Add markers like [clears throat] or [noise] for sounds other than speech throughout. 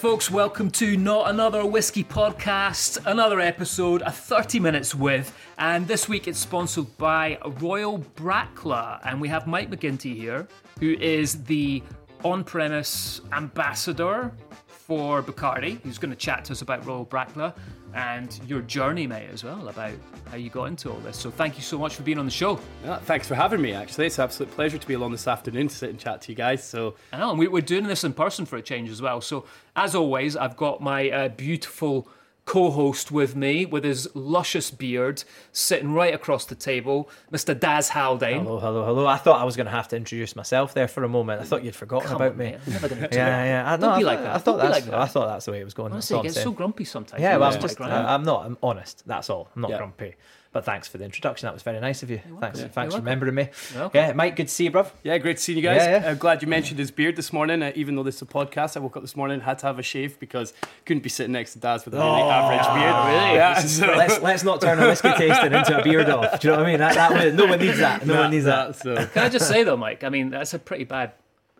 folks, welcome to Not Another Whiskey Podcast, another episode, a 30 minutes with, and this week it's sponsored by Royal Brackla, and we have Mike McGinty here, who is the on premise ambassador for Bacardi. He's going to chat to us about Royal Brackla and your journey, mate, as well, about how you got into all this. So thank you so much for being on the show. Yeah, thanks for having me, actually. It's an absolute pleasure to be along this afternoon to sit and chat to you guys. So I know, and we, we're doing this in person for a change as well. So, as always, I've got my uh, beautiful co-host with me with his luscious beard sitting right across the table mr daz haldane Hello, hello, hello. I thought I was going to have to introduce myself there for a moment. I thought you'd forgotten Come about on, me. mate, never gonna Yeah, that. yeah. I, Don't no, be I, like thought- that. I thought Don't be that's. like that. I thought that's the way it was going. Honestly, it I'm gets so grumpy sometimes Yeah, well, It's I'm just. right? I, I'm not. I'm honest. That's all. I'm not Yeah. grumpy. But thanks for the introduction. That was very nice of you. Thanks, welcome. thanks You're for remembering me. Yeah, Mike, good to see you, bruv. yeah, great to see you guys. Yeah, yeah. I'm glad you mentioned his beard this morning. Uh, even though this is a podcast, I woke up this morning and had to have a shave because couldn't be sitting next to Daz with a really average beard. really? Yeah, so- [laughs] let's let's not turn a whiskey tasting into a beard off. Do you know what I mean? That, that no one needs that. No one needs that. so. can i just say though mike i mean that's a pretty bad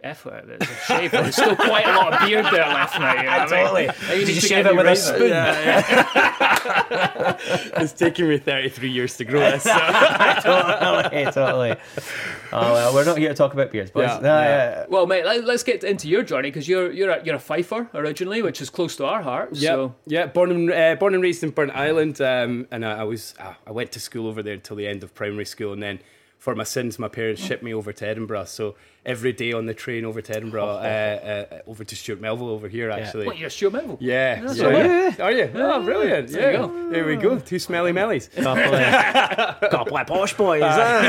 effort there's a shave there's still quite a lot of beard there left now you know what I mean? Totally. Did you shave it with a razor. spoon? [laughs] it's taken me 33 years to grow this. So. [laughs] totally, totally. Oh well, we're not here to talk about beards, boys. Yeah, No, yeah. yeah. well mate let, let's get into your journey because you're you're a, you're a fifer originally which is close to our hearts Yeah, so yeah. Born and uh, born and raised in Burntisland, um, and I, I was uh, I went to school over there until the end of primary school, and then for my sins, my parents shipped me over to Edinburgh. So every day on the train over to Edinburgh, uh, uh, over to Stuart Melville over here, actually. what you're Stuart Melville Yeah, That's yeah. Are you? Oh, brilliant! There yeah, you go. there we go. Two smelly mellies. Couple of, couple of posh boys. huh?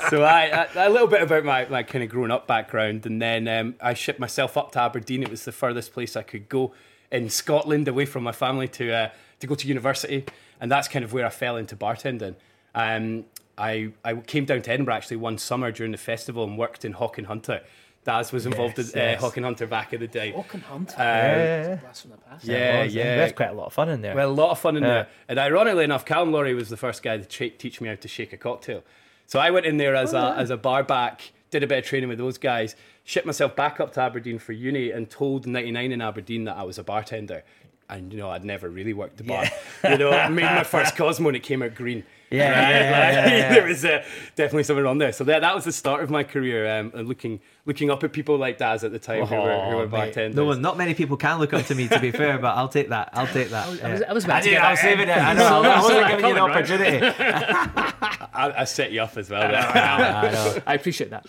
[laughs] so I, I a little bit about my, my kind of growing up background, and then um, I shipped myself up to Aberdeen. It was the furthest place I could go in Scotland, away from my family, to uh, to go to university, and that's kind of where I fell into bartending. Um, I I came down to Edinburgh actually one summer during the festival and worked in Hawke and Hunter. Daz was involved Yes, in uh, yes. Hawke and Hunter back in the day. Walk and hunt Um, yeah, blast from the past yeah, was, yeah. We quite a lot of fun in there. Well, a lot of fun in Yeah. there. And ironically enough, Callum Laurie was the first guy to tra- teach me how to shake a cocktail. So I went in there as a as a bar back, did a bit of training with those guys, shipped myself back up to Aberdeen for uni, and told 99 in Aberdeen that I was a bartender. And you know, I'd never really worked the bar. You know, I made my first [laughs] Cosmo and it came out green. Yeah, yeah, yeah, Like, yeah, yeah. [laughs] there was uh, definitely something wrong there. So that, that was the start of my career, um, and looking looking up at people like Daz at the time who were, who were Oh, bartenders. No one, not many people can look up to me, to be fair, but I'll take that. I'll take that. I was, yeah. I was about I to did, I was saving it. I know. [laughs] I wasn't that giving you an opportunity. I, I set you up as well. there. I know. I appreciate that.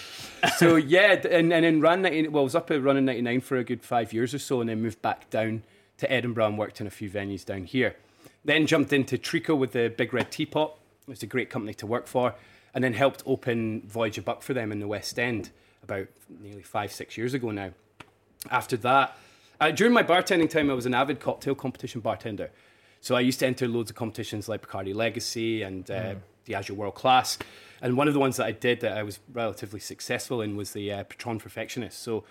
so yeah, and, and then ran 90, well, I was up at running 99 for a good five years or so, and then moved back down to Edinburgh and worked in a few venues down here. Then jumped into Trico with the Big Red Teapot. It was a great company to work for, and then helped open Voyage of Buck for them in the West End about nearly five, six years ago now. After that, uh, during my bartending time, I was an avid cocktail competition bartender. So I used to enter loads of competitions like Bacardi Legacy and uh, Diageo World Class. And one of the ones that I did that I was relatively successful in was the uh, Patron Perfectionist. So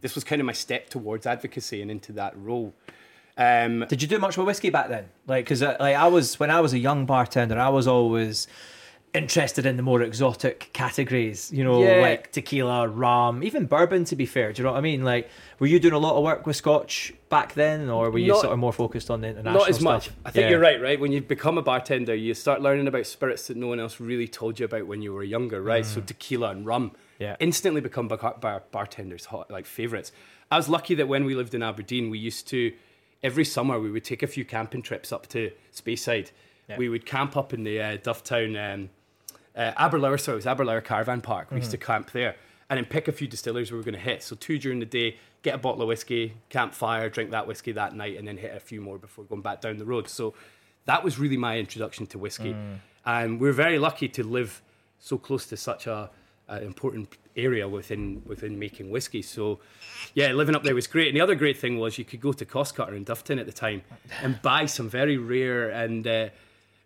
this was kind of my step towards advocacy and into that role. Um, Did you do much with whiskey back then? Like, because like I was when I was a young bartender, I was always interested in the more exotic categories. You know, Yeah. like tequila, rum, even bourbon. To be fair, do you know what I mean? Like, were you doing a lot of work with Scotch back then, or were you Not- sort of more focused on the international? Not as much. I think Yeah. you're right, right? When you become a bartender, you start learning about spirits that no one else really told you about when you were younger, right? So tequila and rum Yeah. instantly become bar- bar- bartenders' hot, like favorites. I was lucky that when we lived in Aberdeen, we used to every summer we would take a few camping trips up to Speyside. We would camp up in the uh, Dufftown, um, uh, Aberlour, sorry, it was Aberlour Caravan Park. We used to camp there and then pick a few distillers we were going to hit. So two during the day, get a bottle of whiskey, campfire, drink that whiskey that night, and then hit a few more before going back down the road. So that was really my introduction to whiskey. And we are very lucky to live so close to such a, a important area within within making whiskey. So yeah, living up there was great. And the other great thing was you could go to Costcutter in Dufftown at the time and buy some very rare and uh,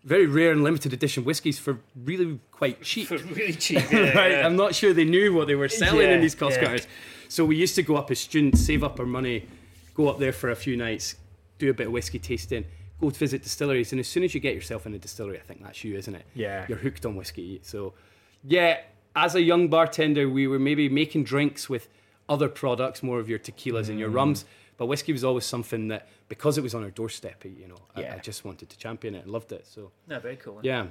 very rare and limited edition whiskies for really quite cheap. For really cheap. [laughs] right? I'm not sure they knew what they were selling Yeah, in these cost yeah. cutters. So we used to go up as students, save up our money, go up there for a few nights, do a bit of whiskey tasting, go to visit distilleries, and as soon as you get yourself in a distillery, I think that's you, isn't it? Yeah. You're hooked on whiskey. So yeah, as a young bartender, we were maybe making drinks with other products, more of your tequilas and your Mm. rums. But whiskey was always something that, because it was on our doorstep, you know, I, Yeah. I just wanted to champion it and loved it. So No, very cool. yeah,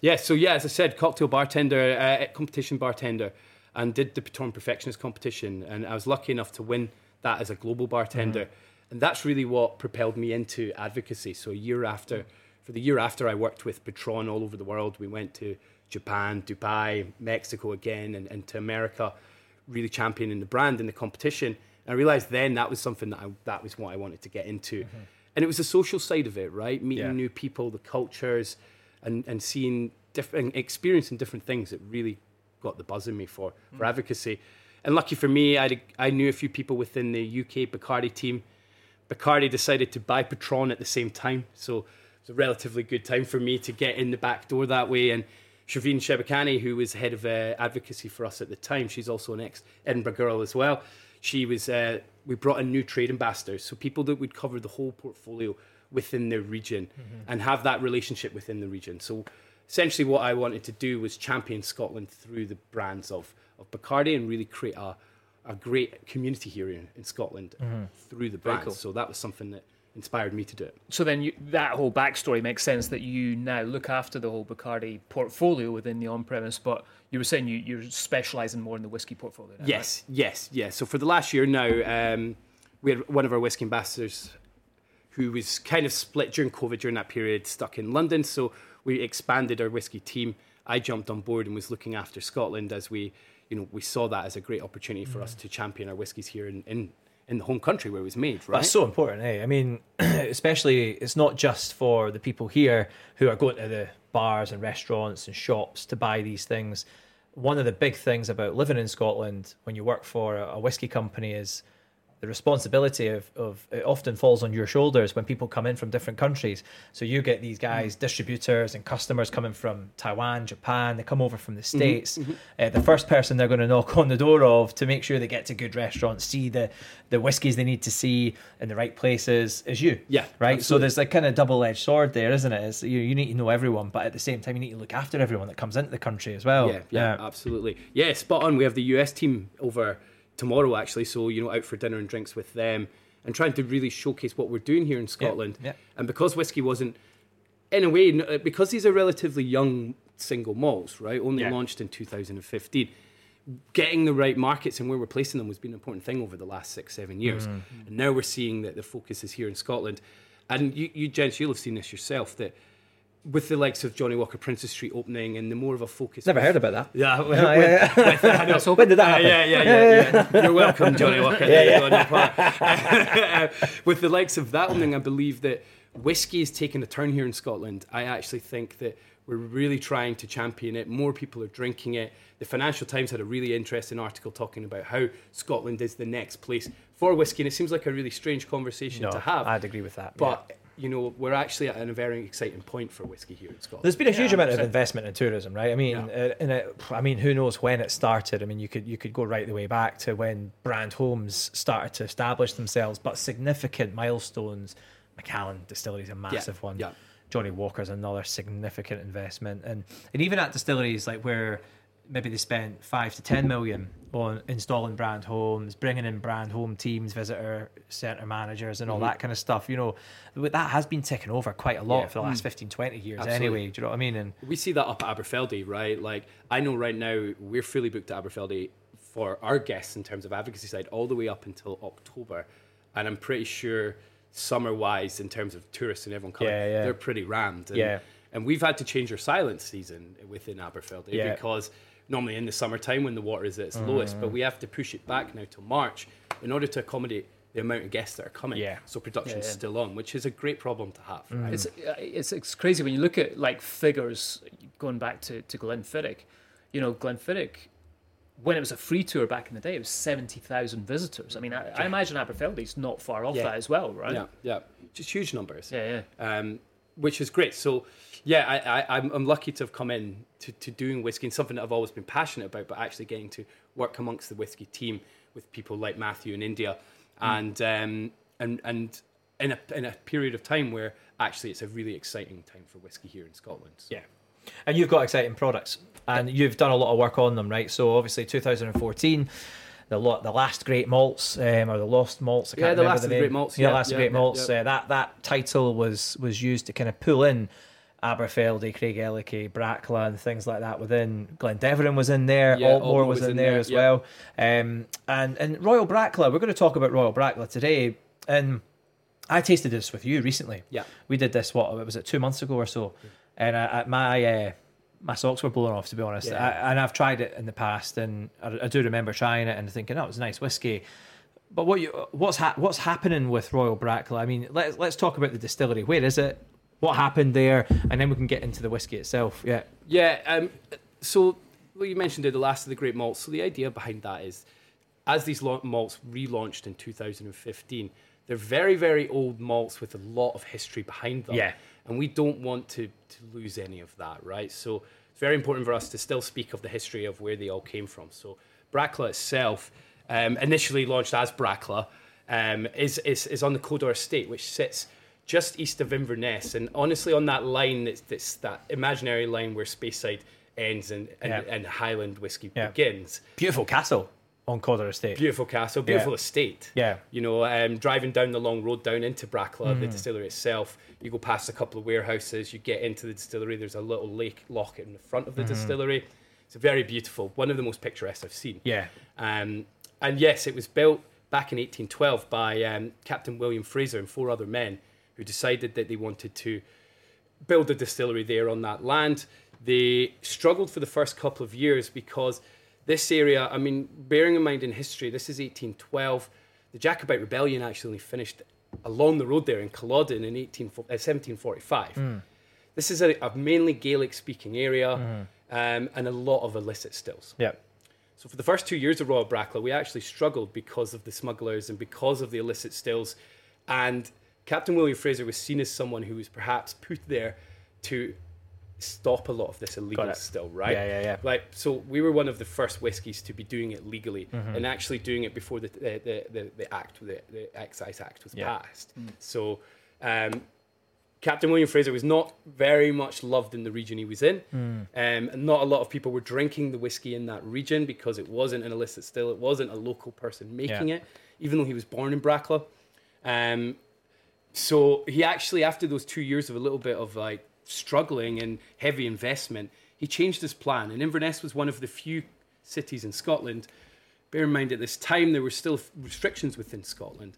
yeah. So yeah, as I said, cocktail bartender, uh, competition bartender, and did the Patron Perfectionist competition, and I was lucky enough to win that as a global bartender, and that's really what propelled me into advocacy. So a year after, for the year after, I worked with Patron all over the world. We went to Japan, Dubai, Mexico again, and, and to America, really championing the brand in the competition. And I realized then that was something that I, that was what I wanted to get into. Mm-hmm. And it was the social side of it, right? Meeting Yeah. new people, the cultures, and, and seeing different, experiencing different things that really got the buzz in me for, mm. for advocacy. And lucky for me, I, I knew a few people within the UK Bacardi team. Bacardi decided to buy Patron at the same time. So it was a relatively good time for me to get in the back door that way. And Shavine Shebakani, who was head of uh, advocacy for us at the time, she's also an ex Edinburgh girl as well. She was, uh, we brought in new trade ambassadors, so people that would cover the whole portfolio within their region and have that relationship within the region. So essentially, what I wanted to do was champion Scotland through the brands of, of Bacardi and really create a, a great community here in, in Scotland through the brands. cool. So that was something that inspired me to do it. So then you, that whole backstory makes sense that you now look after the whole Bacardi portfolio within the on-premise, but you were saying you, you're specialising more in the whiskey portfolio. Now, Yes, yes, yes. So for the last year now, um, we had one of our whiskey ambassadors who was kind of split during COVID during that period, stuck in London. So we expanded our whiskey team. I jumped on board and was looking after Scotland as we, you know, we saw that as a great opportunity for us to champion our whiskies here in, in, in the home country where it was made, right? That's so important, eh? I mean, [clears throat] especially it's not just for the people here who are going to the bars and restaurants and shops to buy these things. One of the big things about living in Scotland when you work for a a whiskey company is the responsibility of, of it often falls on your shoulders when people come in from different countries. So you get these guys, mm-hmm. distributors and customers coming from Taiwan, Japan, they come over from the mm-hmm. States. Mm-hmm. Uh, the first person they're going to knock on the door of to make sure they get to good restaurants, see the, the whiskies they need to see in the right places is you. Yeah, Right. So there's like kind of double edged sword there, isn't it? It's, you, you need to know everyone, but at the same time, you need to look after everyone that comes into the country as well. Yeah, yeah, absolutely. Yeah, spot on. We have the US team over tomorrow, actually. So, you know, out for dinner and drinks with them and trying to really showcase what we're doing here in Scotland. yeah. And because whiskey wasn't, in a way, uh, because these are relatively young single malts, right? Only Yeah. launched in 2015. Getting the right markets and where we're placing them has been an important thing over the last six, seven years. And now we're seeing that the focus is here in Scotland. And you, you gents, you'll have seen this yourself that with the likes of Johnnie Walker Princes Street opening and the more of a focus. Never heard about that. [laughs] Yeah, with, yeah, with- with- I know. When did that Uh, happen? yeah, yeah, yeah, yeah. [laughs] You're welcome, Johnnie Walker. yeah, yeah. [laughs] With the likes of that opening, I believe that whiskey is taking a turn here in Scotland. I actually think that we're really trying to champion it. More people are drinking it. The Financial Times had a really interesting article talking about how Scotland is the next place for whiskey, and it seems like a really strange conversation No, to have. I'd agree with that. but yeah. You know, we're actually at a very exciting point for whiskey here in Scotland. There's been a huge Yeah, amount of investment in tourism, right? I mean, uh, in a, I mean, who knows when it started? I mean, you could you could go right the way back to when brand homes started to establish themselves, but significant milestones. Macallan Distillery is a massive one. yeah. Johnnie Walker's another significant investment, and and even at distilleries like where maybe they spent five to ten million on installing brand homes, bringing in brand home teams, visitor center managers, and all mm-hmm. that kind of stuff. You know, that has been taken over quite a lot Yeah. for the last mm. 15, 20 years Absolutely. anyway. Do you know what I mean? And we see that up at Aberfeldy, right? Like I know right now we're fully booked at Aberfeldy for our guests in terms of advocacy side all the way up until October, and I'm pretty sure summer wise in terms of tourists and everyone coming, Yeah, yeah. they're pretty rammed. And, Yeah. and we've had to change our silence season within Aberfeldy Yeah. because normally in the summertime when the water is at its lowest, Mm. but we have to push it back now to March in order to accommodate the amount of guests that are coming. Yeah. So production's Yeah, yeah. still on, which is a great problem to have. Right? It's, uh, it's it's crazy when you look at like figures going back to, to Glenfiddich. You know, Glenfiddich, when it was a free tour back in the day, it was 70,000 visitors. I mean, I, I imagine Aberfeldy's not far off Yeah. that as well, right? Yeah, yeah, just huge numbers. Yeah, yeah. um, which is great. So, yeah, I, I, I'm, I'm lucky to have come in to, to doing whiskey and something that I've always been passionate about, but actually getting to work amongst the whiskey team with people like Matthew in India, and um, and and in a in a period of time where actually it's a really exciting time for whiskey here in Scotland. So. Yeah. And you've got exciting products and you've done a lot of work on them, right? So obviously 2014, the lo- the last great malts um, or the lost malts. I Yeah, can't the remember last the the name. great malts, Yeah, yeah, last yeah, great yeah, malts. yeah. Uh, that that title was was used to kind of pull in Aberfeldy, Craigellachie, Brackla, and things like that. Within Glen Deveron was in there, Yeah, Aultmore was, in there, as yeah. well, um, and and Royal Brackla. We're going to talk about Royal Brackla today, and I tasted this with you recently. Yeah. we did this. What was it? Two months ago or so, and I, I, my. Uh, my socks were blown off, to be honest. Yeah. I, and I've tried it in the past, and I, I do remember trying it and thinking, "Oh, it was a nice whiskey." But what you what's ha- what's happening with Royal Brackla? I mean, let's let's talk about the distillery. Where is it? What happened there? And then we can get into the whiskey itself. Yeah, Yeah. Um, so well, you mentioned it, the last of the great malts. So the idea behind that is, as these malts relaunched in 2015, they're very, very old malts with a lot of history behind them. Yeah. And we don't want to, to lose any of that, right? So it's very important for us to still speak of the history of where they all came from. So Brackla itself, um, initially launched as Brackla, um, is, is, is on the Cawdor estate, which sits just east of Inverness. And honestly, on that line, it's, it's that imaginary line where Speyside ends and, and, Yeah. and Highland whiskey Yeah. begins. beautiful castle on Cawdor Estate. Beautiful castle, beautiful Yeah. estate. Yeah. You know, um, driving down the long road down into Brackla, Mm. the distillery itself, you go past a couple of warehouses, you get into the distillery, there's a little lake locket in the front of the distillery. It's very beautiful, one of the most picturesque I've seen. Yeah, Um, and yes, it was built back in 1812 by um, Captain William Fraser and four other men who decided that they wanted to build a distillery there on that land. They struggled for the first couple of years because this area, I mean, bearing in mind in history, this is 1812. The Jacobite Rebellion actually finished along the road there in Culloden in 18, uh, 1745. This is a, a mainly Gaelic speaking area um, and a lot of illicit stills. yeah, So for the first two years of Royal Brackla, we actually struggled because of the smugglers and because of the illicit stills. And Captain William Fraser was seen as someone who was perhaps put there to stop a lot of this illegal still, right? Yeah, yeah, yeah. Like, so we were one of the first whiskies to be doing it legally Mm-hmm. and actually doing it before the the, the, the, the act, the, the Excise Act was Yeah. passed. So um, Captain William Fraser was not very much loved in the region he was in. Um, and not a lot of people were drinking the whiskey in that region because it wasn't an illicit still. It wasn't a local person making Yeah. it, even though he was born in Brackla. Um, so he actually, after those two years of a little bit of like struggling and heavy investment, he changed his plan. And Inverness was one of the few cities in Scotland. Bear in mind, at this time there were still restrictions within Scotland.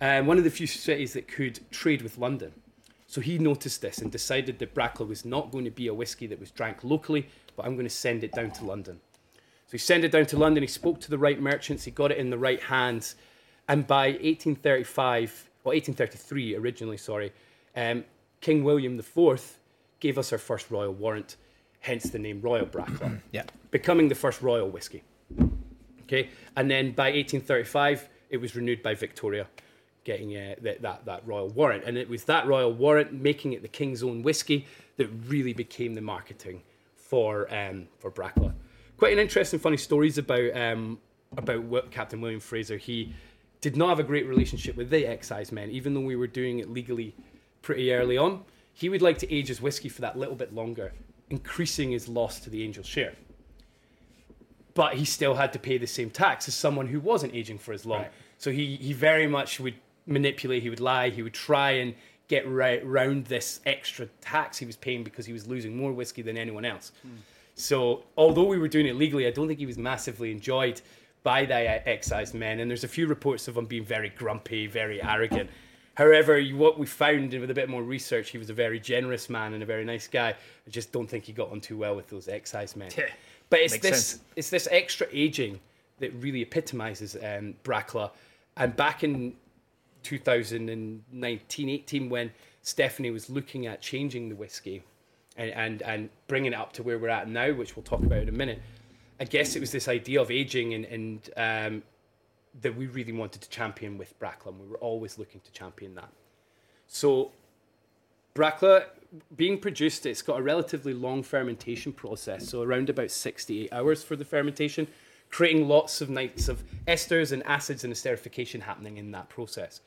Um, one of the few cities that could trade with London. So he noticed this and decided that Brackla was not going to be a whiskey that was drank locally, but I'm going to send it down to London. So he sent it down to London. He spoke to the right merchants. He got it in the right hands. And by 1835, well, 1833 originally, sorry, um, King William IV gave us our first royal warrant, hence the name Royal Brackla, [clears throat] yeah, becoming the first royal whiskey. Okay, and then by 1835, it was renewed by Victoria, getting uh, that, that that royal warrant, and it was that royal warrant making it the king's own whiskey that really became the marketing for um, for Brackla. Quite an interesting, funny stories about um, about what Captain William Fraser. He did not have a great relationship with the excise men, even though we were doing it legally pretty early on. He would like to age his whiskey for that little bit longer, increasing his loss to the angel share but he still had to pay the same tax as someone who wasn't aging for as long. Right. So he, he very much would manipulate, he would lie, he would try and get right round this extra tax he was paying because he was losing more whiskey than anyone else. Hmm. So although we were doing it legally, I don't think he was massively enjoyed by the excise men. And there's a few reports of him being very grumpy, very arrogant. However, what we found with a bit more research, he was a very generous man and a very nice guy. I just don't think he got on too well with those excise men. Yeah. But it's this sense. it's this extra aging that really epitomizes um, Brackla. And back in 2019 18, when Stephanie was looking at changing the whiskey and, and, and bringing it up to where we're at now, which we'll talk about in a minute, I guess it was this idea of aging and, and um, that we really wanted to champion with Brackla. And we were always looking to champion that. So Brackla being produced, it's got a relatively long fermentation process, so around about 68 hours for the fermentation, creating lots of nights of esters and acids and esterification happening in that process.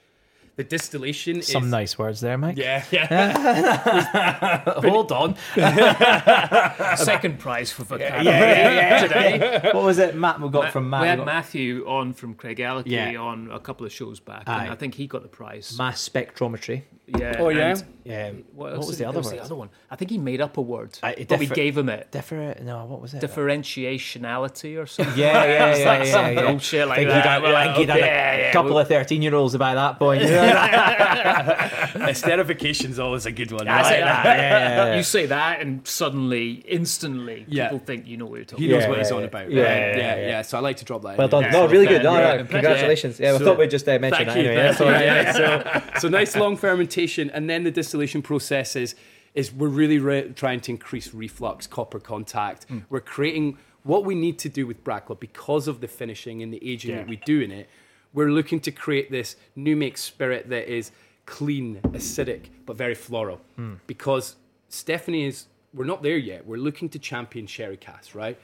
The distillation Some is nice words there, Mike. yeah yeah [laughs] Hold on. [laughs] Second prize for vocabulary yeah, yeah. today. what was it Matt we got from Matt? we We had got Matthew on from Craigellachie Yeah. on a couple of shows back, Aye. and I think he got the prize. mass spectrometry. yeah. Oh, yeah? Yeah. What, What, else was the other there was word? the other one? I think he made up a word, Uh, it but we gave him it. Different. No, what was it? Differentiationality or [laughs] something. Yeah, yeah, It's yeah, like yeah, some yeah. bullshit like that. he'd had, We're like, I had okay, a yeah, yeah, couple we- of thirteen-year-olds by that point. [laughs] esterification's always a good one I say right? that. Yeah, yeah, yeah. You say that, and suddenly, instantly, Yeah. people think you know what you're talking he knows Yeah, what he's yeah, on yeah. about Yeah, right? yeah, yeah, yeah, yeah. so I like to drop that Well in done. there. No, really good. No, Yeah, no, congratulations. Yeah, I So- thought we'd just uh, mention Thank that you. anyway. thank you. Yeah, so, so nice long fermentation, and then the distillation process is, is we're really re- trying to increase reflux, copper contact. Hmm. We're creating what we need to do with Brackla because of the finishing and the aging Yeah. that we do in it. We're looking to create this new make spirit that is clean, acidic, but very floral. Hmm. Because Stephanie is, we're not there yet. We're looking to champion sherry cask, right?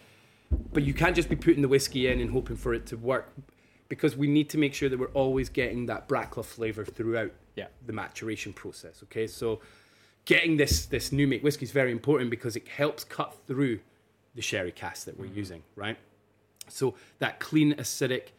But you can't just be putting the whiskey in and hoping for it to work because we need to make sure that we're always getting that Brackla flavor throughout Yeah. the maturation process. Okay, so getting this this new make whiskey is very important because it helps cut through the sherry cask that we're using, right? So that clean, acidic,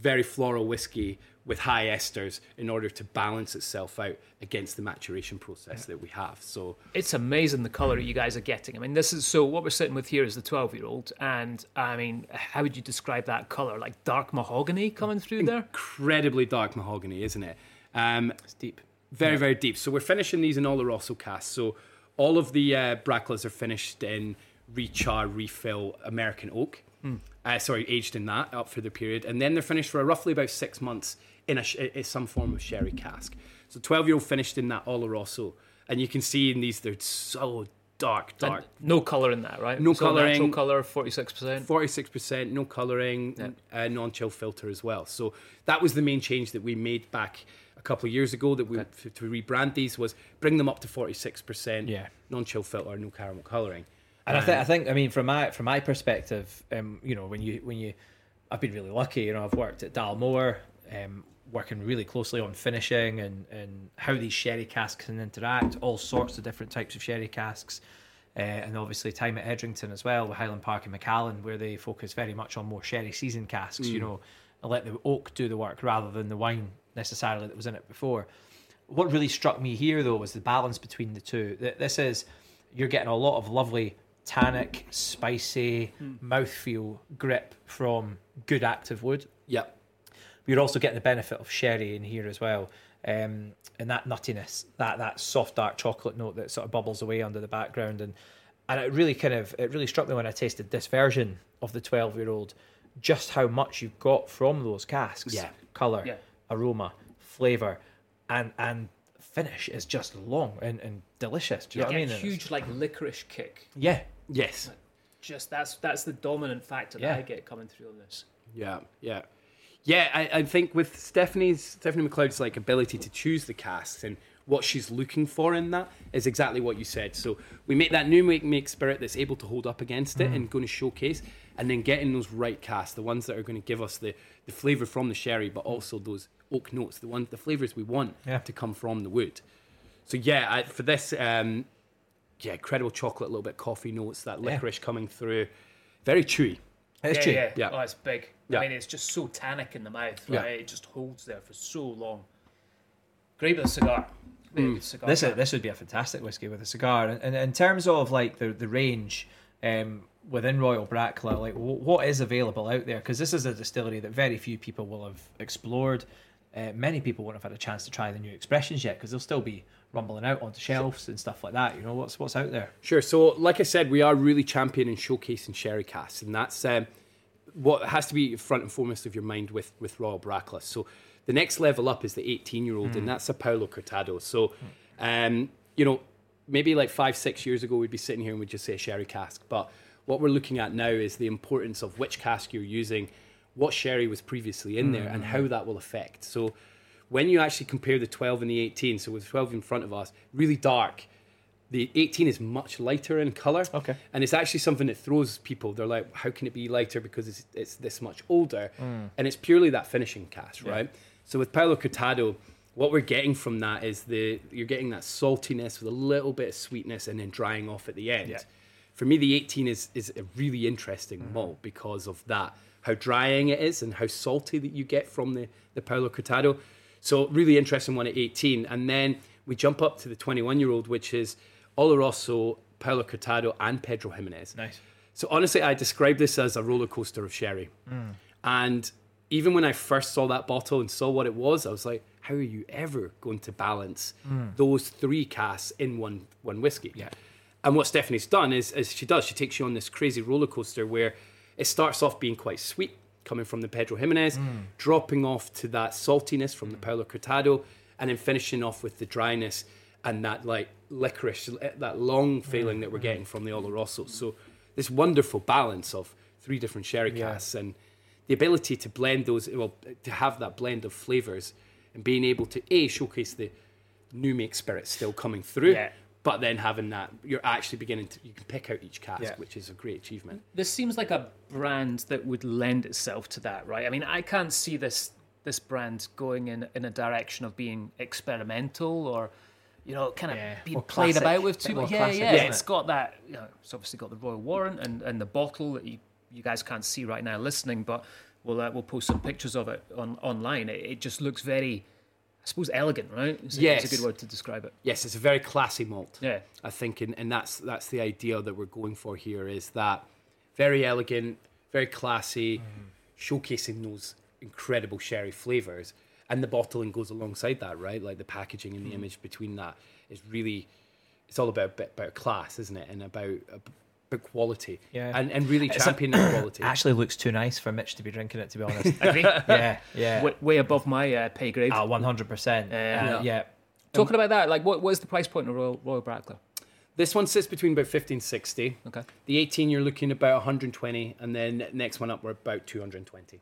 very floral whiskey with high esters in order to balance itself out against the maturation process that we have. So It's amazing the color you guys are getting. I mean, this is so. What we're sitting with here is the twelve-year-old, and I mean, how would you describe that color? Like dark mahogany coming through there. incredibly dark mahogany, isn't it? Um, It's deep. Very, very deep. So we're finishing these in Oloroso casks. So all of the uh, are finished in rechar, refill American oak. Uh, sorry, aged in that up for the period, and then they're finished for roughly about six months in a in some form of sherry cask. So twelve year old finished in that Oloroso, and you can see in these they're so dark, And dark. no color in that, right? No so Natural colouring. color, forty-six percent. Forty-six percent, no colouring, uh, non-chill filter as well. So that was the main change that we made back a couple of years ago. That we to, to rebrand these was bring them up to forty-six percent. Yeah. non-chill filter, no caramel colouring. And I think I think I mean from my from my perspective, um, you know, when you when you, I've been really lucky. You know, I've worked at Dalmore, um, working really closely on finishing and and how these sherry casks can interact. All sorts of different types of sherry casks. Uh, and obviously time at Edrington as well with Highland Park and Macallan where they focus very much on more sherry season casks you know and let the oak do the work rather than the wine necessarily that was in it before what really struck me here though was the balance between the two Th- this is you're getting a lot of lovely tannic spicy mouthfeel grip from good active wood Yep. you're also getting the benefit of sherry in here as well um, and that nuttiness that that soft dark chocolate note that sort of bubbles away under the background and and it really kind of it really struck me when I tasted this version of the 12 year old just how much you've got from those casks Yeah. color Yeah. aroma flavor and and finish is just long and, and delicious do you know what I mean huge like licorice kick. yeah Yes. Just that's that's the dominant factor Yeah. that I get coming through on this. Yeah. Yeah. Yeah. I, I think with Stephanie's Stephanie Macleod's like ability to choose the casks and what she's looking for in that is exactly what you said. So we make that new make make spirit that's able to hold up against it and going to showcase, and then getting those right casks, the ones that are going to give us the the flavor from the sherry, but also those oak notes, the ones the flavors we want Yeah. to come from the wood. So yeah, I, for this, um, yeah, incredible chocolate, a little bit coffee notes, that licorice coming through, very chewy. it's yeah, true yeah, Yeah. Oh, it's big. Yeah. I mean, it's just so tannic in the mouth, Yeah. right? It just holds there for so long. Great with a cigar. Great with a cigar. Mm. This is, this would be a fantastic whiskey with a cigar. And, and in terms of like the the range um, within Royal Brackla, like w- what is available out there? Because this is a distillery that very few people will have explored. Uh, many people won't have had a chance to try the new expressions yet because they'll still be rumbling out onto shelves and stuff like that. You know what's what's out there? Sure. So, like I said, we are really championing showcasing sherry casks, and that's um, what has to be front and foremost of your mind with with Royal Brackla. So, the next level up is the 18 year old, and that's a Palo Cortado. So, um, you know, maybe like five, six years ago, we'd be sitting here and we'd just say a sherry cask. But what we're looking at now is the importance of which cask you're using, what sherry was previously in there, and how that will affect. So, when you actually compare the 12 and the 18, so with 12 in front of us, really dark. The 18 is much lighter in color. Okay. And it's actually something that throws people. They're like, how can it be lighter because it's, it's this much older? Mm. And it's purely that finishing cast, right? So with Palo Cortado, what we're getting from that is the you're getting that saltiness with a little bit of sweetness and then drying off at the end. Yeah. For me, the 18 is is a really interesting mm. malt because of that, how drying it is and how salty that you get from the the Palo Cortado. So really interesting one at 18, and then we jump up to the 21 year old, which is Oloroso, Palo Cortado, and Pedro Ximénez. Nice. So honestly, I describe this as a roller coaster of sherry. Mm. And even when I first saw that bottle and saw what it was, I was like, how are you ever going to balance mm. those three casks in one one whiskey? Yeah. And what Stephanie's done is, is she does, she takes you on this crazy roller coaster where it starts off being quite sweet, coming from the Pedro Ximénez, mm. dropping off to that saltiness from the mm. Palo Cortado, and then finishing off with the dryness and that like licorice, eh, that long mm, feeling that we're getting from the Oloroso. So this wonderful balance of three different sherry Yeah. casks and the ability to blend those, well, to have that blend of flavors and being able to a showcase the new make spirit still coming through, Yeah. But then having that you're actually beginning to you can pick out each cask, Yeah. which is a great achievement. This seems like a brand that would lend itself to that, right? I mean, I can't see this this brand going in in a direction of being experimental or you know, kind of Yeah, being played about with bit too much. Yeah, classic, yeah. isn't It's it? got that. You know, it's obviously got the royal warrant and, and the bottle that you you guys can't see right now listening, but we'll uh, we'll post some pictures of it on online. It, it just looks very, I suppose, elegant, right? It's, a- it's a good word to describe it. Yes, it's a very classy malt. Yeah. I think, and, and that's that's the idea that we're going for here is that very elegant, very classy, showcasing those incredible sherry flavors, and the bottling goes alongside that, right? Like the packaging and the hmm. image between that is really, it's all about about class, isn't it? And about about quality, Yeah. and and really It's a- championing quality. [clears throat] Actually, looks too nice for Mitch to be drinking it. To be honest. [laughs] Agree? yeah, yeah. way, way above my uh, pay grade. Ah, one hundred percent. Yeah. Yeah. Talking about that, like, what, what is the price point of Royal, Royal Brackla? This one sits between about 15 60. Okay. The 18 you're looking about 120, and then next one up we're about 220.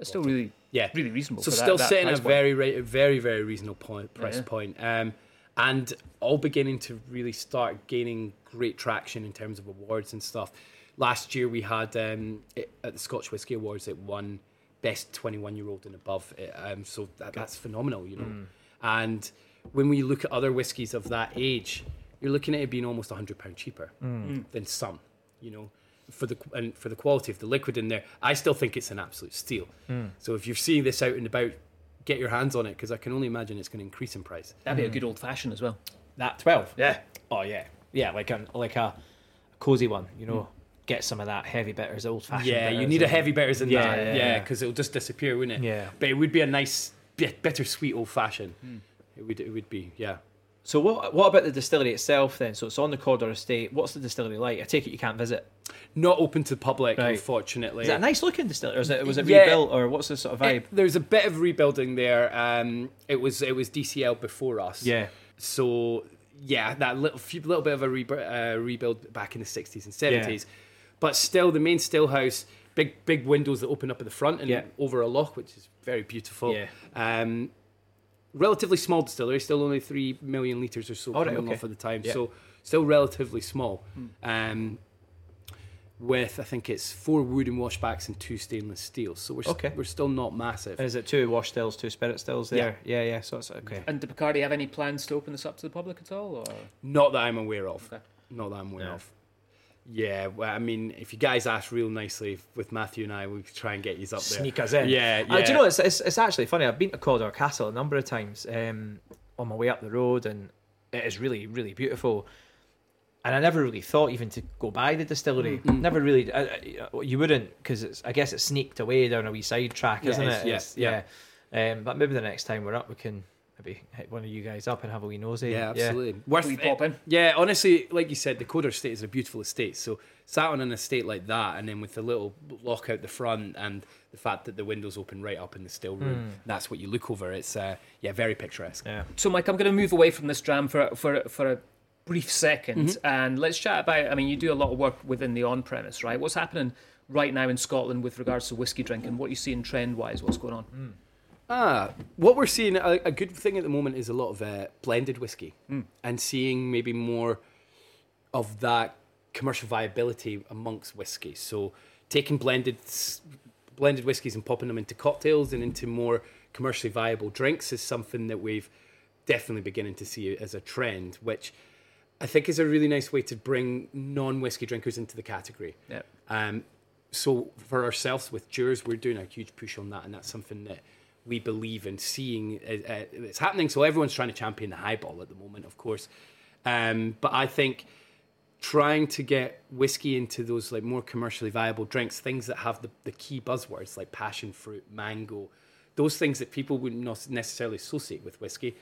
It's still really, Yeah, really reasonable. So for that- still that sitting at a very, very, very reasonable point, price Yeah. point. Um, and all beginning to really start gaining great traction in terms of awards and stuff. Last year we had um, it, at the Scotch Whisky Awards, it won best 21 year old and above. It, um, so that, that's phenomenal, you know. Mm. And when we look at other whiskies of that age, you're looking at it being almost 100 pound cheaper Mm. than some, you know. For the and for the quality of the liquid in there, I still think it's an absolute steal. So if you're seeing this out and about, get your hands on it because I can only imagine it's going to increase in price. That'd be a hmm. good old fashioned as well. That twelve. Yeah. Oh yeah. Yeah, like a like a cozy one. You know, get some of that heavy bitters, old fashioned. Yeah, you need a heavy bitters in Yeah, that. yeah, Yeah, yeah. because it'll just disappear, wouldn't it? Yeah. But it would be a nice, bit bittersweet old fashioned. Hmm. It would. It would be. Yeah. So what what about the distillery itself then? So it's on the Cawdor estate. What's the distillery like? I take it you can't visit. Not open to the public, Right. unfortunately. Is that a nice looking distillery? Or is it was it Yeah. rebuilt or what's the sort of vibe? It- there's a bit of rebuilding there. Um, it was it was DCL before us. yeah. So yeah, that little few, little bit of a rebu- uh, rebuild back in the sixties and seventies, but still the main still house, big big windows that open up at the front and Yeah. over a loch, which is very beautiful. Yeah. Um, relatively small distillery, still only three million liters or so All right, coming okay. off at the time, Yeah. so still relatively small. Um, with I think it's four wooden washbacks and two stainless steel, so we're s- Okay. we're still not massive. And is it two wash stills, two spirit stills there? Yeah, yeah. so it's okay. And do Bacardi have any plans to open this up to the public at all? Or Not that I'm aware of. Okay. Not that I'm aware Yeah. of. Yeah, well, I mean, if you guys ask real nicely with Matthew and I, we could try and get you up there. Sneak us in. Yeah, yeah. Uh, do you know it's, it's it's actually funny? I've been to Cawdor Castle a number of times um, on my way up the road, and it is really really beautiful. And I never really thought even to go by the distillery. Mm-hmm. Never really. I, I- you wouldn't because it's. I guess it's sneaked away down a wee side track, Yeah, isn't it? yes, It's- yeah. Um, but maybe the next time we're up, we can maybe hit one of you guys up and have a wee nosy. Yeah, absolutely. Worth we it. pop in? Yeah, honestly, like you said, the Cawdor estate is a beautiful estate. So sat on an estate like that, and then with the little lock out the front and the fact that the windows open right up in the still room, hmm. that's what you look over. It's uh, yeah, very picturesque. Yeah. So, Mike, I'm going to move away from this dram for for for a brief 2nd mm-hmm. and let's chat about. I mean, you do a lot of work within the on-premise, right? What's happening right now in Scotland with regards to whiskey drinking? What are you seeing trend-wise? What's going on? Hmm. Ah, what we're seeing a, a good thing at the moment is a lot of uh, blended whiskey, and seeing maybe more of that commercial viability amongst whiskey. So taking blended blended whiskies and popping them into cocktails and into more commercially viable drinks is something that we've definitely beginning to see as a trend, which I think is a really nice way to bring non whiskey drinkers into the category. Yep. Um, so for ourselves with Dewar's, we're doing a huge push on that, and that's something that we believe in seeing uh, uh, it's happening. So everyone's trying to champion the highball at the moment, of course. Um, but I think trying to get whiskey into those like more commercially viable drinks, things that have the, the key buzzwords like passion fruit, mango, those things that people wouldn't necessarily associate with whiskey,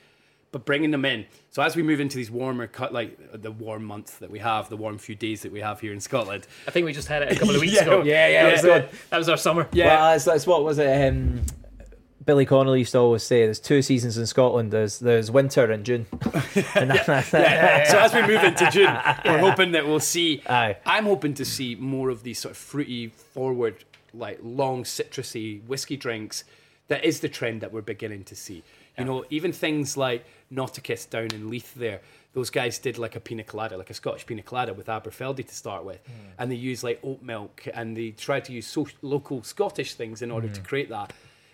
but bringing them in. So as we move into these warmer cut, like the warm months that we have, the warm few days that we have here in Scotland. I think we just had it a couple of weeks [laughs] Yeah, ago. yeah, yeah, that was, yeah. the- that was our summer. Yeah. Well, it's, it's what was it? Um, Billy Connolly used to always say there's two seasons in Scotland. There's there's winter and June. [laughs] and that, [laughs] so as we move into June, we're hoping that we'll see. Aye. I'm hoping to see more of these sort of fruity, forward, like long citrusy whiskey drinks. That is the trend that we're beginning to see. You know, even things like Nauticus down in Leith there. Those guys did like a pina colada, like a Scottish pina colada with Aberfeldy to start with, hmm. and they use like oat milk and they try to use so- local Scottish things in order to hmm. create that.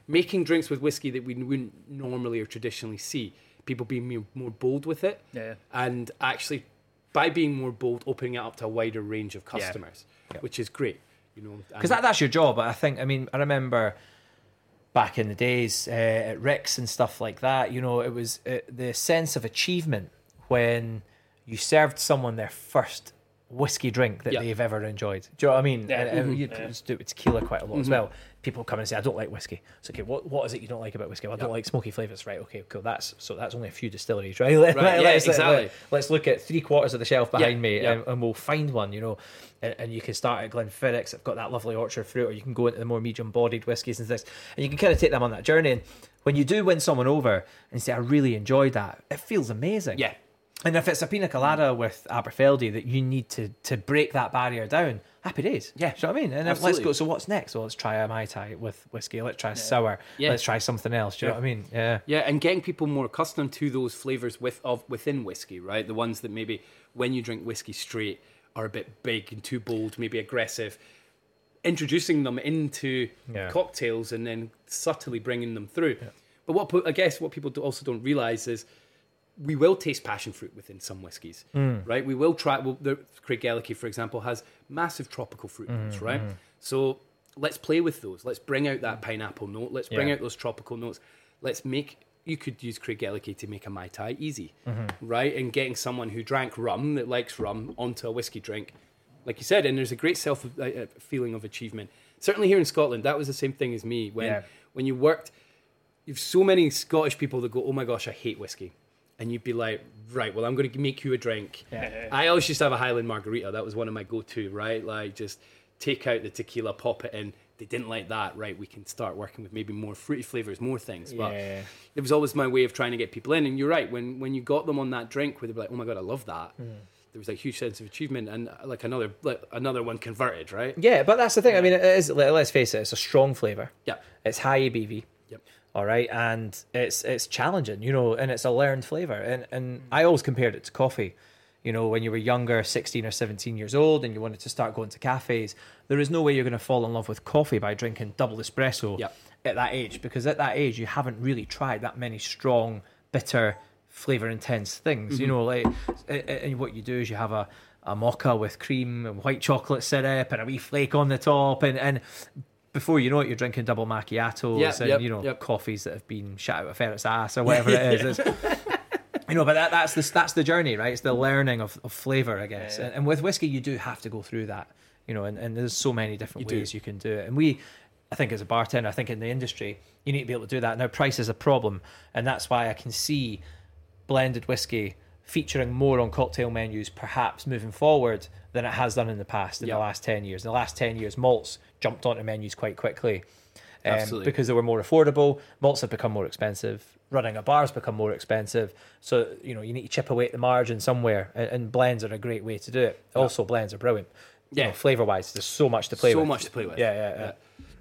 Making drinks with whiskey that we wouldn't normally or traditionally see. People being more- bold with it Yeah. and actually by being more bold opening it up to a wider range of customers which is great you know because that, that's your job. I think. I mean, I remember back in the days uh, at Rick's and stuff like that. You know, it was uh, the sense of achievement when you served someone their first whiskey drink that Yeah. they've ever enjoyed. Do you know what I mean? Yeah. And, and you just do it with tequila quite a lot as well. People come and say, "I don't like whiskey." It's okay. What what is it you don't like about whiskey? Well, I don't like smoky flavors. Right? Okay, cool. That's so. That's only a few distilleries, [laughs] right? Right, let- yeah, let's, uh, exactly. Let, us look at three quarters of the shelf behind me, yeah. And, and we'll find one. You know, and, and you can start at Glenfiddich. I've got that lovely orchard fruit, or you can go into the more medium-bodied whiskies and things, and you can kind of take them on that journey. And when you do win someone over and say, "I really enjoyed that," it feels amazing. yeah And if it's a pina colada with Aberfeldy that you need to to break that barrier down, happy days. Yeah. Do you know what I mean? And let's go. So what's next? Well, let's try a mai tai with whiskey. Let's try a sour. Yeah. Let's try something else. Do you know what I mean? Yeah. yeah and getting people more accustomed to those flavors with of within whiskey right the ones that maybe when you drink whiskey straight are a bit big and too bold maybe aggressive introducing them into Yeah. cocktails and then subtly bringing them through but what i guess what people also don't realize is we will taste passion fruit within some whiskies, right? We will try. Well, the, Craigellachie, for example, has massive tropical fruit notes, right? So let's play with those. Let's bring out that pineapple note. Let's bring Yeah. out those tropical notes. Let's make. You could use Craigellachie to make a mai tai easy, right? And getting someone who drank rum that likes rum onto a whiskey drink, like you said, and there's a great self uh, uh, feeling of achievement. Certainly here in Scotland, that was the same thing as me when Yeah. when you worked you've so many Scottish people that go, "Oh my gosh, I hate whiskey," and you'd be like, "Right, well, I'm going to make you a drink." Yeah. I always used to have a Highland margarita. That was one of my go-to. Right, like just take out the tequila, pop it in. They didn't like that. Right, we can start working with maybe more fruity flavors, more things. But Yeah. it was always my way of trying to get people in. And you're right. When when you got them on that drink, where they'd be like, "Oh my god, I love that." There was a huge sense of achievement, and uh, like another like another one converted. Right. Yeah, but that's the thing. I mean, it is. let- Let's face it. It's a strong flavor. Yeah. It's high ABV. Yep. All right, and it's it's challenging, you know, and it's a learned flavor. And and I always compared it to coffee. You know, when you were younger, sixteen or seventeen years old, and you wanted to start going to cafes, there is no way you're going to fall in love with coffee by drinking double espresso Yep. at that age, because at that age you haven't really tried that many strong, bitter, flavor intense things. You mm-hmm. know, like and what you do is you have a a mocha with cream and white chocolate syrup and a wee flake on the top, and and before you know it, you're drinking double macchiatos Yep, and yep, you know yep. coffees that have been shot out of a ferret's ass or whatever it is. [laughs] You know, but that, that's the that's the journey, right? It's the mm-hmm. learning of, of flavor, I guess. And, and with whiskey, you do have to go through that, you know. And, and there's so many different You do. ways you can do it. And we, I think, as a bartender, I think in the industry, you need to be able to do that. Now, price is a problem, and that's why I can see blended whiskey featuring more on cocktail menus, perhaps moving forward than it has done in the past in Yeah. the last ten years. In the last ten years, malts jumped onto menus quite quickly. um, Absolutely. because they were more affordable. Malts have become more expensive. Running a bar has become more expensive. So you know you need to chip away at the margin somewhere, and, and blends are a great way to do it. Also, blends are brilliant. You Yeah. know, flavor wise, there's so much to play so with. So much to play with. Yeah, yeah, yeah.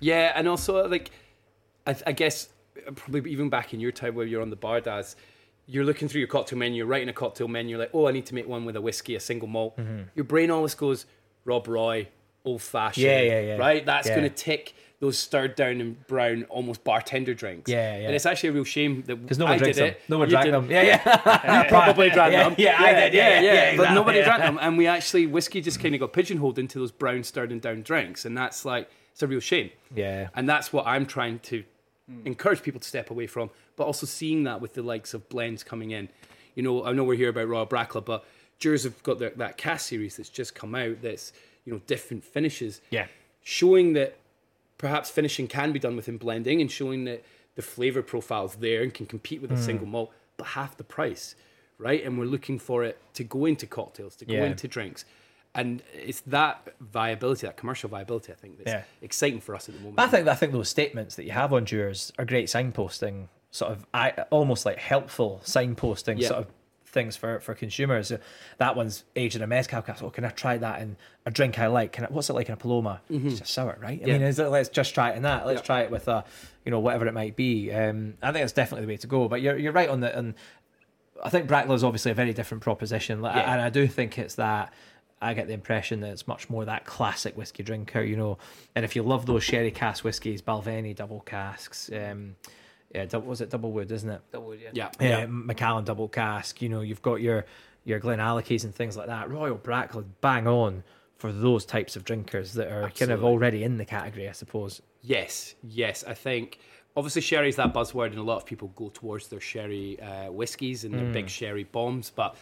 Yeah, and also like, I, I guess probably even back in your time where you're on the bar, Daz, you're looking through your cocktail menu, you're writing a cocktail menu, you're like, oh, I need to make one with a whiskey, a single malt. Mm-hmm. Your brain always goes, Rob Roy, old fashioned. Yeah, yeah, yeah. Right, that's Yeah. going to tick those stirred down and brown, almost bartender drinks. Yeah, yeah. And it's actually a real shame that Because no I one drinks them. it. No one you drank did- them. Yeah, yeah. [laughs] [laughs] You probably drank Yeah, them. yeah, I did, yeah, yeah, But exactly, nobody yeah. drank them, [laughs] and we actually whiskey just kind of got pigeonholed into those brown stirred and down drinks, and that's like it's a real shame. Yeah. And that's what I'm trying to Hmm. encourage people to step away from, but also seeing that with the likes of blends coming in. You know, I know we're here about Royal Brackla, but Dewar's have got their, that cask series that's just come out that's, you know, different finishes. Yeah. Showing that perhaps finishing can be done within blending and showing that the flavor profile's there and can compete with a hmm. single malt, but half the price, right? And we're looking for it to go into cocktails, to go Yeah. into drinks. And it's that viability, that commercial viability, I think, that's Yeah. exciting for us at the moment. I think I think those statements that you have on Dewar's are great signposting, sort of I, almost like helpful signposting Yeah. sort of things for, for consumers. That one's aged in a mezcal cask. Oh, can I try that in a drink I like? Can I, what's it like in a Paloma? It's just sour, right? I Mm-hmm. Yeah. mean, is it, let's just try it in that. Let's Yeah. try it with a, you know, whatever it might be. Um, I think that's definitely the way to go. But you're you're right on the and I think Brackla is obviously a very different proposition, Like, Yeah. and I do think it's that. I get the impression that it's much more that classic whiskey drinker, you know. And if you love those sherry cask whiskies, Balvenie double casks, um, yeah, double, was it double wood, isn't it? That would, yeah. yeah. Yeah, Macallan double cask. You know, you've got your your GlenAllachies and things like that. Royal Brackla, bang on for those types of drinkers that are kind of already in the category, I suppose. Yes, yes. I think obviously sherry is that buzzword, and a lot of people go towards their sherry uh, whiskies and their big sherry bombs. But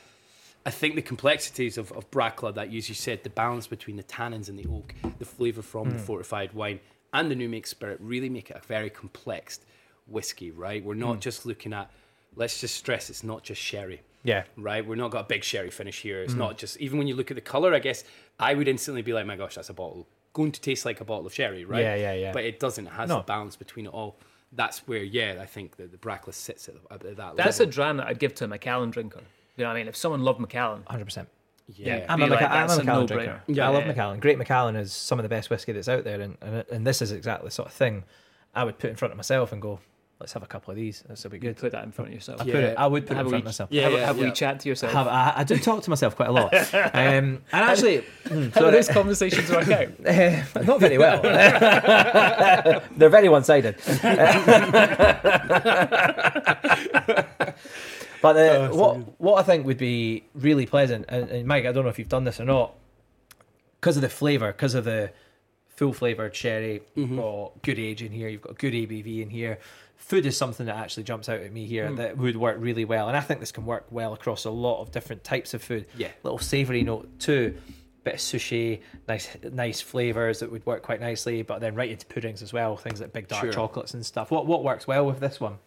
I think the complexities of, of Brackla, that as you said, the balance between the tannins and the oak, the flavour from the hmm. fortified wine, and the new make spirit really make it a very complex whiskey, right? We're not hmm. just looking at, let's just stress, it's not just sherry Yeah, right? We're not got a big sherry finish here. It's hmm. not just even when you look at the color. I guess I would instantly be like, my gosh, that's a bottle going to taste like a bottle of sherry, right? Yeah, yeah, yeah. But it doesn't. It has No. a balance between it all. That's where, yeah, I think that the Brackla sits at, at that level. That's a dram that I'd give to a Macallan drinker. You know what I mean? If someone loved Macallan, hundred percent. yeah. I'm a, like, Maca- I'm that's a a Macallan drinker. Yeah. I love Yeah. Macallan. Great Macallan is some of the best whiskey that's out there, and, and and this is exactly the sort of thing I would put in front of myself and go, let's have a couple of these. This will be good. put that in front of yourself. I Yeah. put it. I would put it in front wee- of myself. Yeah, have, yeah, have yeah. we chat to yourself? Have, I, I do talk to myself quite a lot, [laughs] um, and actually, [laughs] mm, How do sorry, those conversations work out? eh, [laughs] not very well. They're very one-sided. But uh, what what I think would be really pleasant, and, and Mike, I don't know if you've done this or not, because of the flavour, because of the full flavoured sherry, you've got good age in here, you've got good ABV in here. Food is something that actually jumps out at me here that would work really well, and I think this can work well across a lot of different types of food. Yeah. little savoury note too, bit of sushi, nice nice flavours that would work quite nicely. But then right into puddings as well, things like big dark Sure. chocolates and stuff. What what works well with this one?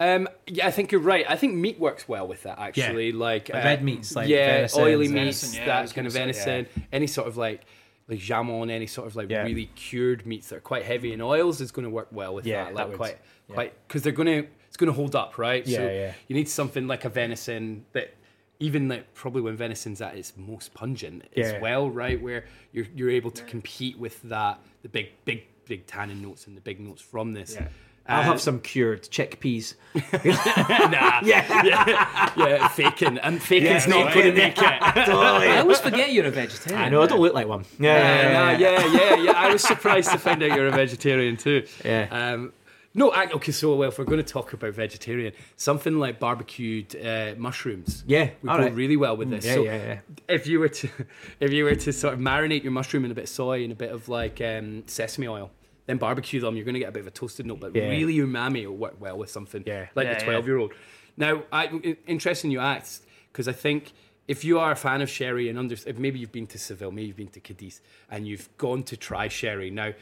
Um, yeah, I think you're right. I think meat works well with that actually. Like Like uh, red meats, like yeah, venison, oily venison, meats, yeah, that kind of gonna say, venison, any sort of like like jamon, any sort of like Yeah. really cured meats that are quite heavy in oils is going to work well with Yeah, that. that Like would. quite Yeah. quite because they're going to it's going to hold up, right? Yeah, so yeah. You need something like a venison that. Even like probably when venison's at its most pungent Yeah. as well, right? Where you're you're able to compete with that the big big big tannin notes and the big notes from this. Yeah. I'll have some cured chickpeas. [laughs] nah, [laughs] Yeah, yeah, yeah. faking, and faking's Yeah, not going to make it. [laughs] I always forget you're a vegetarian. I know I don't look like one. Yeah, yeah, yeah, yeah, yeah. I was surprised to find out you're a vegetarian too. Yeah. Um, no, I, okay. So, well, if we're going to talk about vegetarian, something like barbecued uh, mushrooms, Yeah, would all go right. really well with this. yeah, so, yeah, yeah. if you were to, if you were to sort of marinate your mushroom in a bit of soy and a bit of like um, sesame oil, then barbecue them, you're going to get a bit of a toasted note, but Yeah. really umami will work well with something Yeah. like Yeah, the 12 year old. Now, I, interesting you asked because I think if you are a fan of sherry and under, if maybe you've been to Seville, maybe you've been to Cadiz, and you've gone to try sherry now.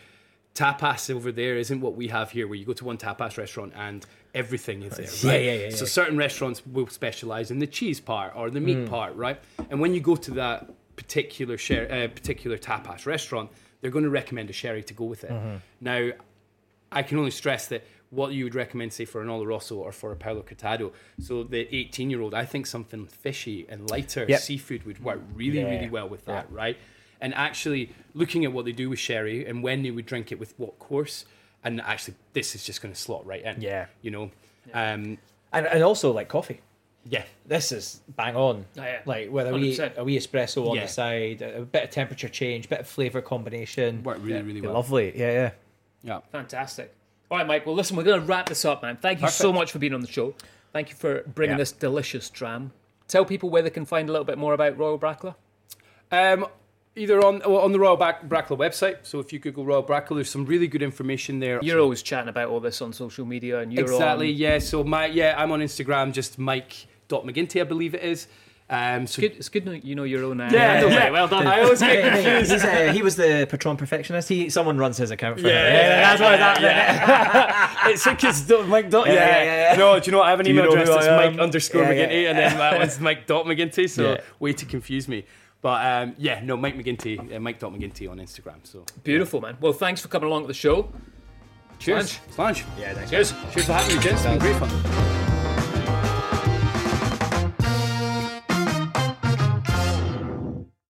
Tapas over there isn't what we have here, where you go to one tapas restaurant and everything is there. Yeah, Right? yeah, yeah, So certain restaurants will specialize in the cheese part or the Mm. meat part, right? And when you go to that particular share, uh, particular tapas restaurant, they're going to recommend a sherry to go with it. Mm-hmm. Now, I can only stress that what you would recommend, say, for an Oloroso or for a Palo Cortado. So the 18 year old, I think something fishy and lighter Yep. seafood would work really, Yeah. really well with that, Yeah. right? And actually looking at what they do with sherry and when they would drink it with what course, and actually this is just going to slot right in. Yeah. You know? Um, And, and also like coffee. Yeah. This is bang on. Oh, yeah. Like with a wee, 100%. a wee espresso on Yeah. the side, a, a bit of temperature change, bit of flavour combination. Work really, really Be well. Lovely. Yeah, yeah. Yeah. Fantastic. All right, Mike. Well, listen, we're going to wrap this up, man. Thank you so Perfect. much for being on the show. Thank you for bringing Yeah. this delicious dram. Tell people where they can find a little bit more about Royal Brackla. Um, either on well, on the Royal Back- Brackla website. So if you Google Royal Brackla, there's some really good information there. You're always chatting about all this on social media, and you're exactly on. yeah. So my yeah, I'm on Instagram, just Mike dot McGinty, I believe it is. Um, so Good, it's good you know your own. Uh, Yeah, handle, yeah. mate. Well done. I always get Hey, hey, confused. uh, he was the Patron perfectionist. He someone runs his account for him. Yeah, Yeah, that's why that. yeah. [laughs] it's because Mike dot. Yeah, Yeah, yeah, yeah, yeah. No, do you know what? I have an Do you email know address who that's Mike underscore Yeah, yeah. McGinty, and then that one's Mike dot McGinty. So Yeah. way to confuse me. But um, yeah, no, Mike McGinty, uh, Mike dot McGinty on Instagram. So Beautiful, man. Well, thanks for coming along to the show. cheers, Lunch. Yeah, thanks. Cheers. Cheers for having me, gents. It's been great fun.